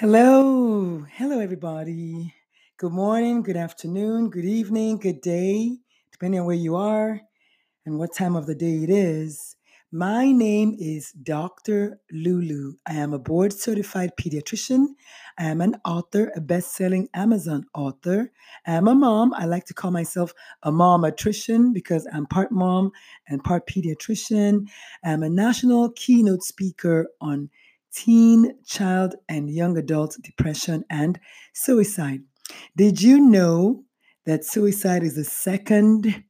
Hello, hello, everybody. Good morning, good afternoon, good evening, good day, depending on where you are and what time of the day it is. My name is Dr. Lulu. I am a board certified pediatrician. I am an author, a best selling Amazon author. I am a mom. I like to call myself a mom momatrician because I'm part mom and part pediatrician. I'm a national keynote speaker on teen, child, and young adult depression and suicide. Did you know that suicide is the second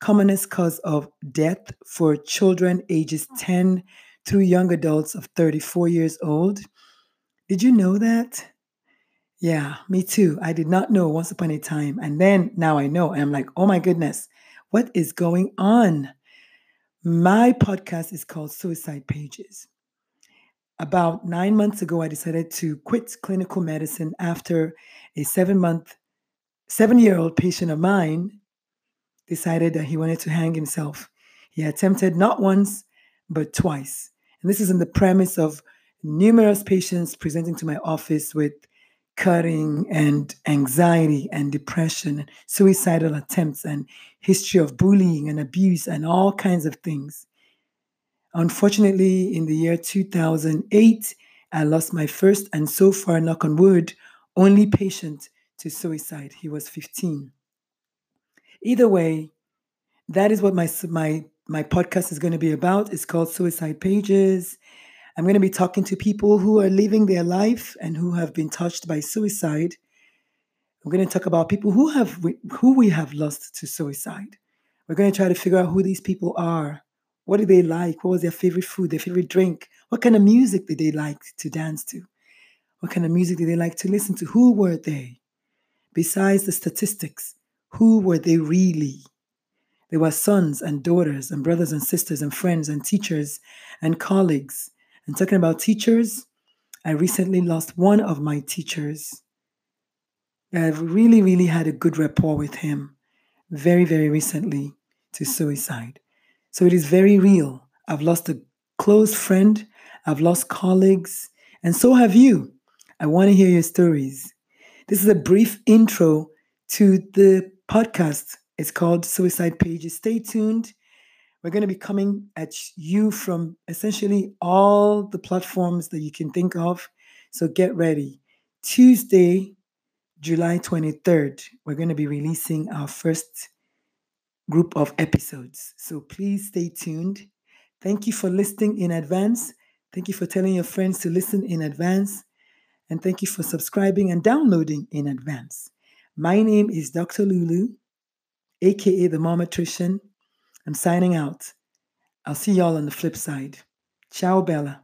commonest cause of death for children ages 10 through young adults of 34 years old? Did you know that? Yeah, me too. I did not know once upon a time. And then now I know. I'm like, oh my goodness, what is going on? My podcast is called Suicide Pages. About nine months ago, I decided to quit clinical medicine after a seven month, seven year old patient of mine decided that he wanted to hang himself. He attempted not once, but twice. And this is in the premise of numerous patients presenting to my office with cutting and anxiety and depression, suicidal attempts, and history of bullying and abuse and all kinds of things. Unfortunately, in the year 2008, I lost my first and so far, knock on wood, only patient to suicide. He was 15. Either way, that is what my my my podcast is going to be about. It's called Suicide Pages. I'm going to be talking to people who are living their life and who have been touched by suicide. I'm going to talk about people who have who we have lost to suicide. We're going to try to figure out who these people are. What did they like? What was their favorite food, their favorite drink? What kind of music did they like to dance to? What kind of music did they like to listen to? Who were they? Besides the statistics, who were they really? They were sons and daughters and brothers and sisters and friends and teachers and colleagues. And talking about teachers, I recently lost one of my teachers. I've really, really had a good rapport with him very, very recently to suicide. So it is very real. I've lost a close friend, I've lost colleagues, and so have you. I want to hear your stories. This is a brief intro to the podcast. It's called Suicide Pages. Stay tuned. We're going to be coming at you from essentially all the platforms that you can think of. So get ready. Tuesday, July 23rd, we're going to be releasing our first group of episodes. So please stay tuned. Thank you for listening in advance. Thank you for telling your friends to listen in advance. And thank you for subscribing and downloading in advance. My name is Dr. Lulu, aka the Momatrician. I'm signing out. I'll see y'all on the flip side. Ciao, Bella.